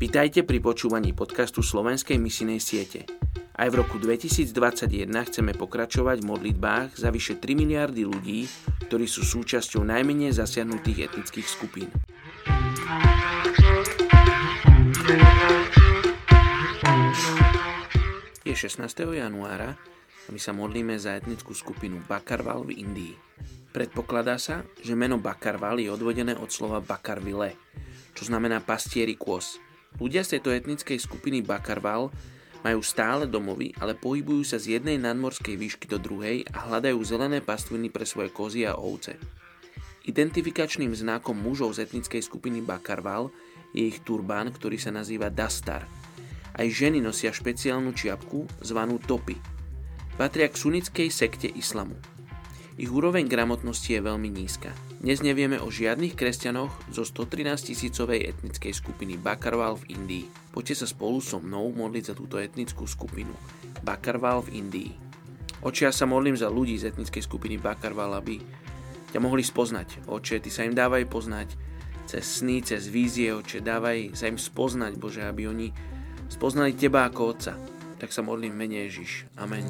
Vitajte pri počúvaní podcastu Slovenskej misinej siete. Aj v roku 2021 chceme pokračovať v modlitbách za vyše 3 miliardy ľudí, ktorí sú súčasťou najmenej zasiahnutých etnických skupín. Je 16. januára a my sa modlíme za etnickú skupinu Bakarval v Indii. Predpokladá sa, že meno Bakarval je odvodené od slova Bakarvile, čo znamená pastieri kôz. Ľudia z tejto etnickej skupiny Bakarval majú stále domovy, ale pohybujú sa z jednej nadmorskej výšky do druhej a hľadajú zelené pastviny pre svoje kozy a ovce. Identifikačným znakom mužov z etnickej skupiny Bakarval je ich turbán, ktorý sa nazýva Dastar. Aj ženy nosia špeciálnu čiapku zvanú topy. Patria k sunnickej sekte islamu. Ich úroveň gramotnosti je veľmi nízka. Dnes nevieme o žiadnych kresťanoch zo 113 tisícovej etnickej skupiny Bakarval v Indii. Poďte sa spolu so mnou modliť za túto etnickú skupinu Bakarval v Indii. Oče, ja sa modlím za ľudí z etnickej skupiny Bakarval, aby ťa mohli spoznať. Oče, ty sa im dávaj poznať cez sny, cez vízie, oče, dávaj sa im spoznať, Bože, aby oni spoznali teba ako Otca. Tak sa modlím mene Ježiš. Amen.